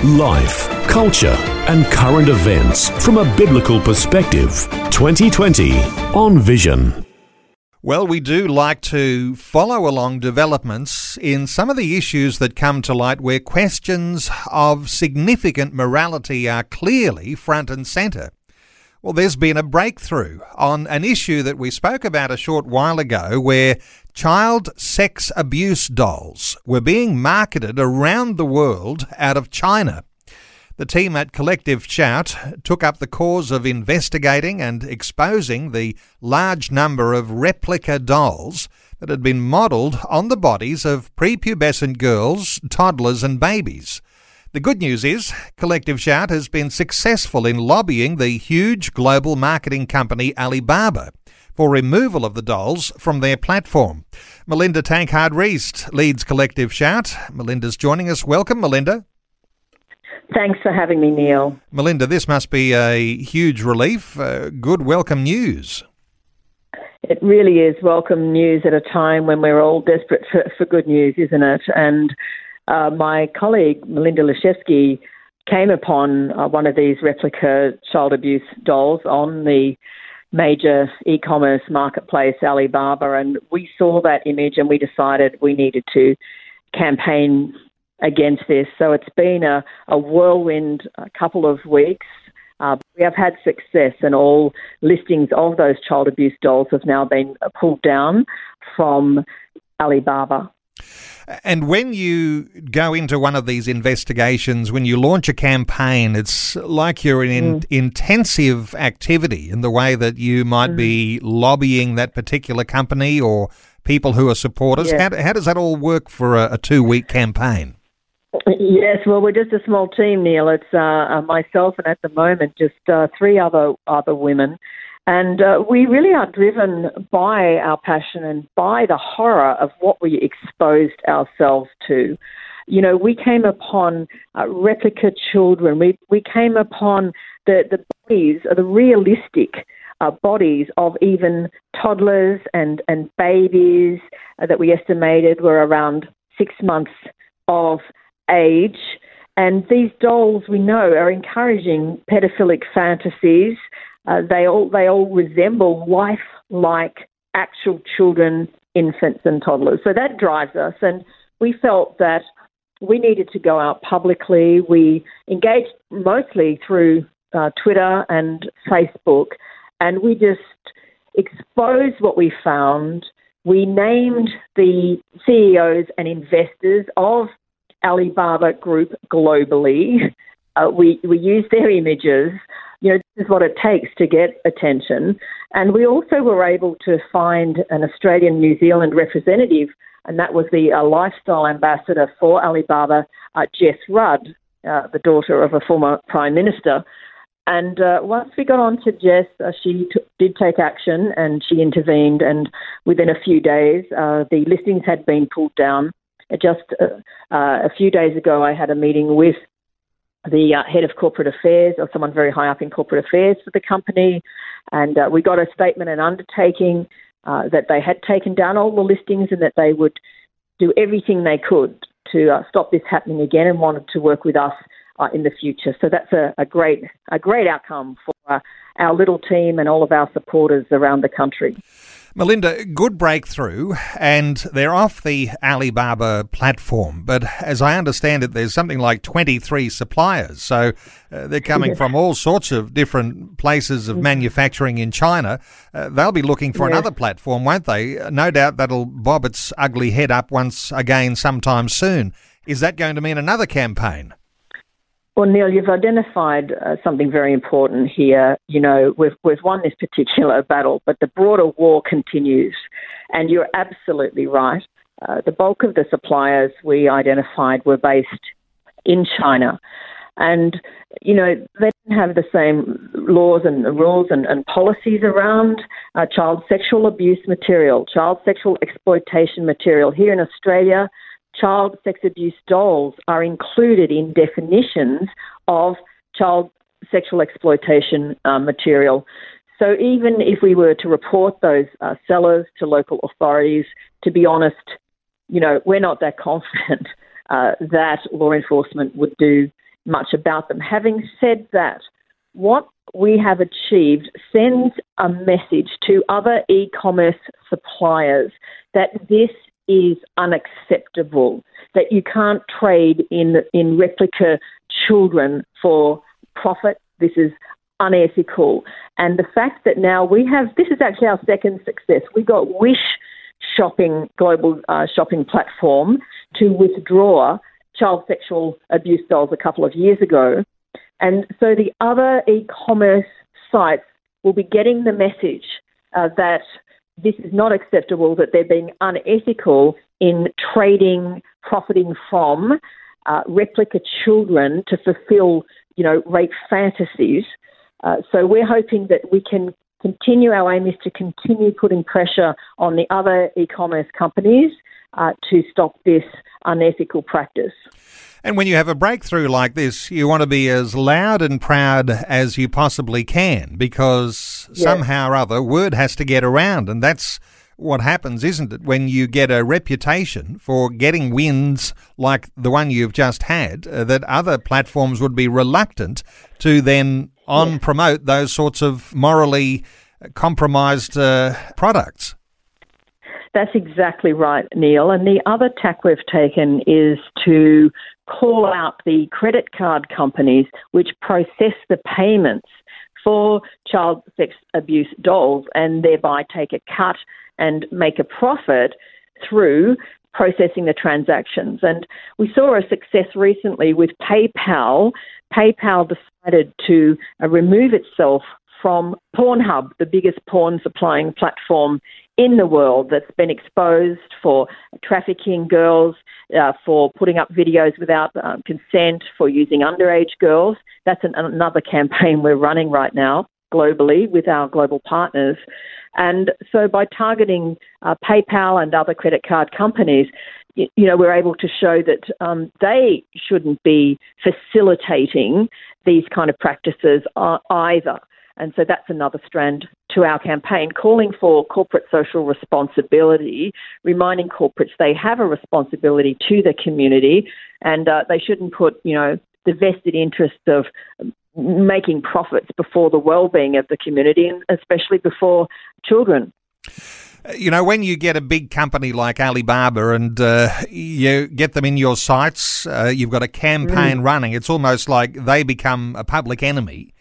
Life, culture, and current events from a biblical perspective. 2020 on Vision. Well, we do like to follow along developments in some of the issues that come to light where questions of significant morality are clearly front and centre. Well, there's been a breakthrough on an issue that we spoke about a short while ago where child sex abuse dolls were being marketed around the world out of China. The team at Collective Shout took up the cause of investigating and exposing the large number of replica dolls that had been modelled on the bodies of prepubescent girls, toddlers, and babies. The good news is Collective Shout has been successful in lobbying the huge global marketing company Alibaba for removal of the dolls from their platform. Melinda Tankard Reist leads Collective Shout. Melinda's joining us. Welcome, Melinda. Thanks for having me, Neil. Melinda, this must be a huge relief. Uh, good, welcome news. It really is welcome news at a time when we're all desperate for, for good news, isn't it? And uh, my colleague, Melinda Liszewski, came upon uh, one of these replica child abuse dolls on the major e-commerce marketplace Alibaba and we saw that image and we decided we needed to campaign against this. So it's been a, a whirlwind a couple of weeks. Uh, we have had success and all listings of those child abuse dolls have now been pulled down from Alibaba and when you go into one of these investigations, when you launch a campaign, it's like you're in mm. intensive activity in the way that you might mm. be lobbying that particular company or people who are supporters. Yeah. How, how, does that all work for a, a two week campaign? Yes, well, we're just a small team, Neil. It's uh, uh, myself and at the moment just uh, three other other women, and uh, we really are driven by our passion and by the horror of what we exposed ourselves to. You know, we came upon uh, replica children. We we came upon the the bodies, the realistic uh, bodies of even toddlers and and babies uh, that we estimated were around six months of age. And these dolls, we know, are encouraging pedophilic fantasies uh, they all they all resemble life-like actual children, infants, and toddlers. So that drives us, and we felt that we needed to go out publicly. We engaged mostly through uh, Twitter and Facebook, and we just exposed what we found. We named the CEOs and investors of Alibaba Group globally. Uh, we we used their images you know, this is what it takes to get attention. And we also were able to find an Australian New Zealand representative, and that was the uh, lifestyle ambassador for Alibaba, uh, Jess Rudd, uh, the daughter of a former Prime Minister. And uh, once we got on to Jess, uh, she t- did take action and she intervened. And within a few days, uh, the listings had been pulled down. Just a few days ago, I had a meeting with the uh, head of corporate affairs or someone very high up in corporate affairs for the company. And uh, we got a statement and undertaking uh, that they had taken down all the listings and that they would do everything they could to uh, stop this happening again and wanted to work with us uh, in the future. So that's a, a great a great outcome for uh, our little team and all of our supporters around the country. Melinda, good breakthrough, and they're off the Alibaba platform. But as I understand it, there's something like 23 suppliers. So uh, they're coming from all sorts of different places of mm-hmm. manufacturing in China. Uh, they'll be looking for yes. another platform, won't they? No doubt that'll bob its ugly head up once again sometime soon. Is that going to mean another campaign? Well, Neil, you've identified uh, something very important here. You know, we've, we've won this particular battle, but the broader war continues. And you're absolutely right. Uh, the bulk of the suppliers we identified were based in China. And, you know, they don't have the same laws and rules and, and policies around uh, child sexual abuse material, child sexual exploitation material. Here in Australia, child sex abuse dolls are included in definitions of child sexual exploitation uh, material. So even if we were to report those uh, sellers to local authorities, to be honest, you know, we're not that confident uh, that law enforcement would do much about them. Having said that, what we have achieved sends a message to other e commerce suppliers that this is unacceptable, that you can't trade in, in replica children for profit. This is unethical. And the fact that now we have this is actually our second success. We got Wish shopping global uh, shopping platform to withdraw child sexual abuse dolls a couple of years ago. And so the other e-commerce sites will be getting the message uh, that this is not acceptable, that they're being unethical in trading, profiting from uh, replica children to fulfill, you know, rape fantasies. Uh, so we're hoping that we can continue. Our aim is to continue putting pressure on the other e-commerce companies uh, to stop this unethical practice. And when you have a breakthrough like this, you want to be as loud and proud as you possibly can because yes. somehow or other word has to get around. And that's what happens, isn't it? When you get a reputation for getting wins like the one you've just had, uh, that other platforms would be reluctant to then on promote those sorts of morally compromised uh, products. That's exactly right, Neil. And the other tack we've taken is to call out the credit card companies which process the payments for child sex abuse dolls and thereby take a cut and make a profit through processing the transactions. And we saw a success recently with PayPal. PayPal decided to uh, remove itself from Pornhub, the biggest porn supplying platform in the world that's been exposed for trafficking girls, uh, for putting up videos without uh, consent, for using underage girls. That's an, another campaign we're running right now globally with our global partners. And so by targeting uh, PayPal and other credit card companies, you know, we're able to show that um, they shouldn't be facilitating these kind of practices uh, either. And so that's another strand to our campaign, calling for corporate social responsibility, reminding corporates they have a responsibility to the community and uh, they shouldn't put, you know, the vested interest of making profits before the well-being of the community and especially before children. You know, when you get a big company like Alibaba and uh, you get them in your sites, uh, you've got a campaign mm. running, it's almost like they become a public enemy.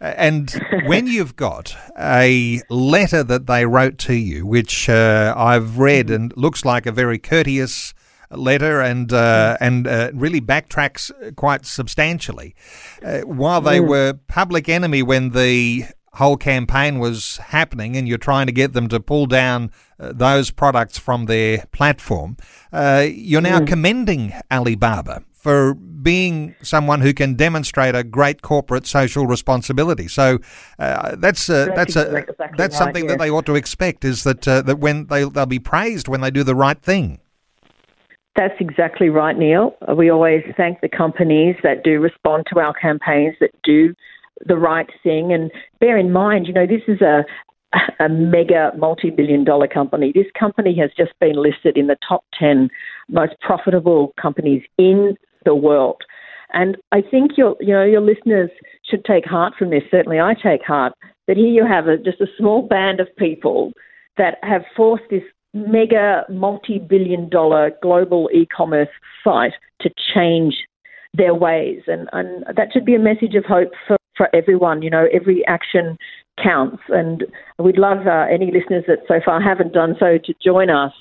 And when you've got a letter that they wrote to you, which uh, I've read mm-hmm. and looks like a very courteous letter and uh, mm. and uh, really backtracks quite substantially, uh, while they mm. were public enemy when the whole campaign was happening and you're trying to get them to pull down uh, those products from their platform, uh, you're now mm. commending Alibaba for being someone who can demonstrate a great corporate social responsibility. So uh, that's uh, that's, a, exactly that's right, something that they ought to expect is that uh, that when they they'll be praised when they do the right thing. That's exactly right, Neil. We always thank the companies that do respond to our campaigns, that do the right thing. And bear in mind, you know, this is a, a mega multi billion dollar company. This company has just been listed in the top 10 most profitable companies in the world. And I think your, you know, your listeners should take heart from this. Certainly, I take heart that here you have a, just a small band of people that have forced this mega multi billion dollar global e commerce site to change their ways. And, and that should be a message of hope for, for everyone. You know, every action counts. And we'd love uh, any listeners that so far haven't done so to join us,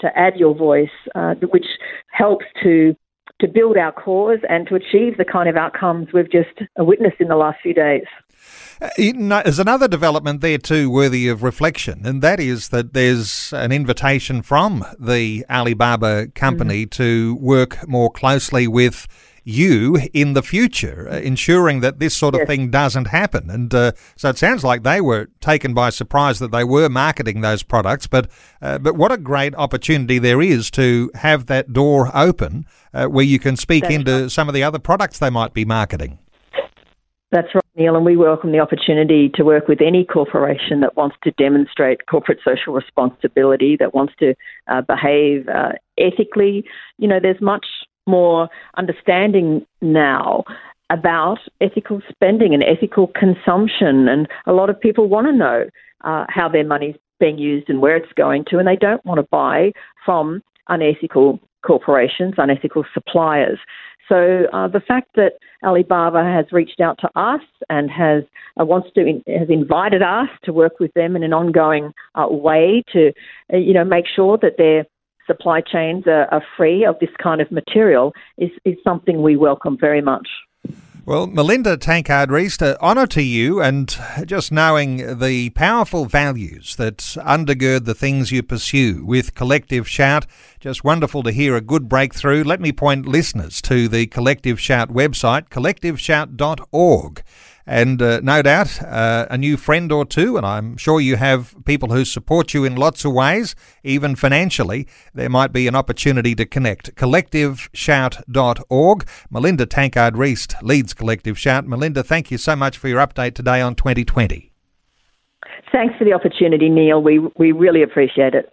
to add your voice, uh, which helps to to build our cause and to achieve the kind of outcomes we've just witnessed in the last few days. Uh, there's another development there too worthy of reflection, and that is that there's an invitation from the Alibaba company mm-hmm. to work more closely with you in the future, uh, ensuring that this sort of Yes. thing doesn't happen. And uh, so it sounds like they were taken by surprise that they were marketing those products. But uh, but what a great opportunity there is to have that door open uh, where you can speak That's into some of the other products they might be marketing. That's right, Neil, and we welcome the opportunity to work with any corporation that wants to demonstrate corporate social responsibility, that wants to uh, behave uh, ethically. You know, there's much more understanding now about ethical spending and ethical consumption, and a lot of people want to know uh, how their money's being used and where it's going to, and they don't want to buy from unethical corporations, unethical suppliers. So uh, the fact that Alibaba has reached out to us and has uh, wants to in, has invited us to work with them in an ongoing uh, way to uh, you know make sure that their supply chains are, are free of this kind of material is, is something we welcome very much. Well, Melinda Tankard Reist, uh, honour to you, and just knowing the powerful values that undergird the things you pursue with Collective Shout. Just wonderful to hear a good breakthrough. Let me point listeners to the Collective Shout website, collectiveshout.org. And uh, no doubt, uh, a new friend or two, and I'm sure you have people who support you in lots of ways, even financially. There might be an opportunity to connect. CollectiveShout.org. Melinda Tankard Reist leads Collective Shout. Melinda, thank you so much for your update today on 2020. Thanks for the opportunity, Neil. We, we really appreciate it.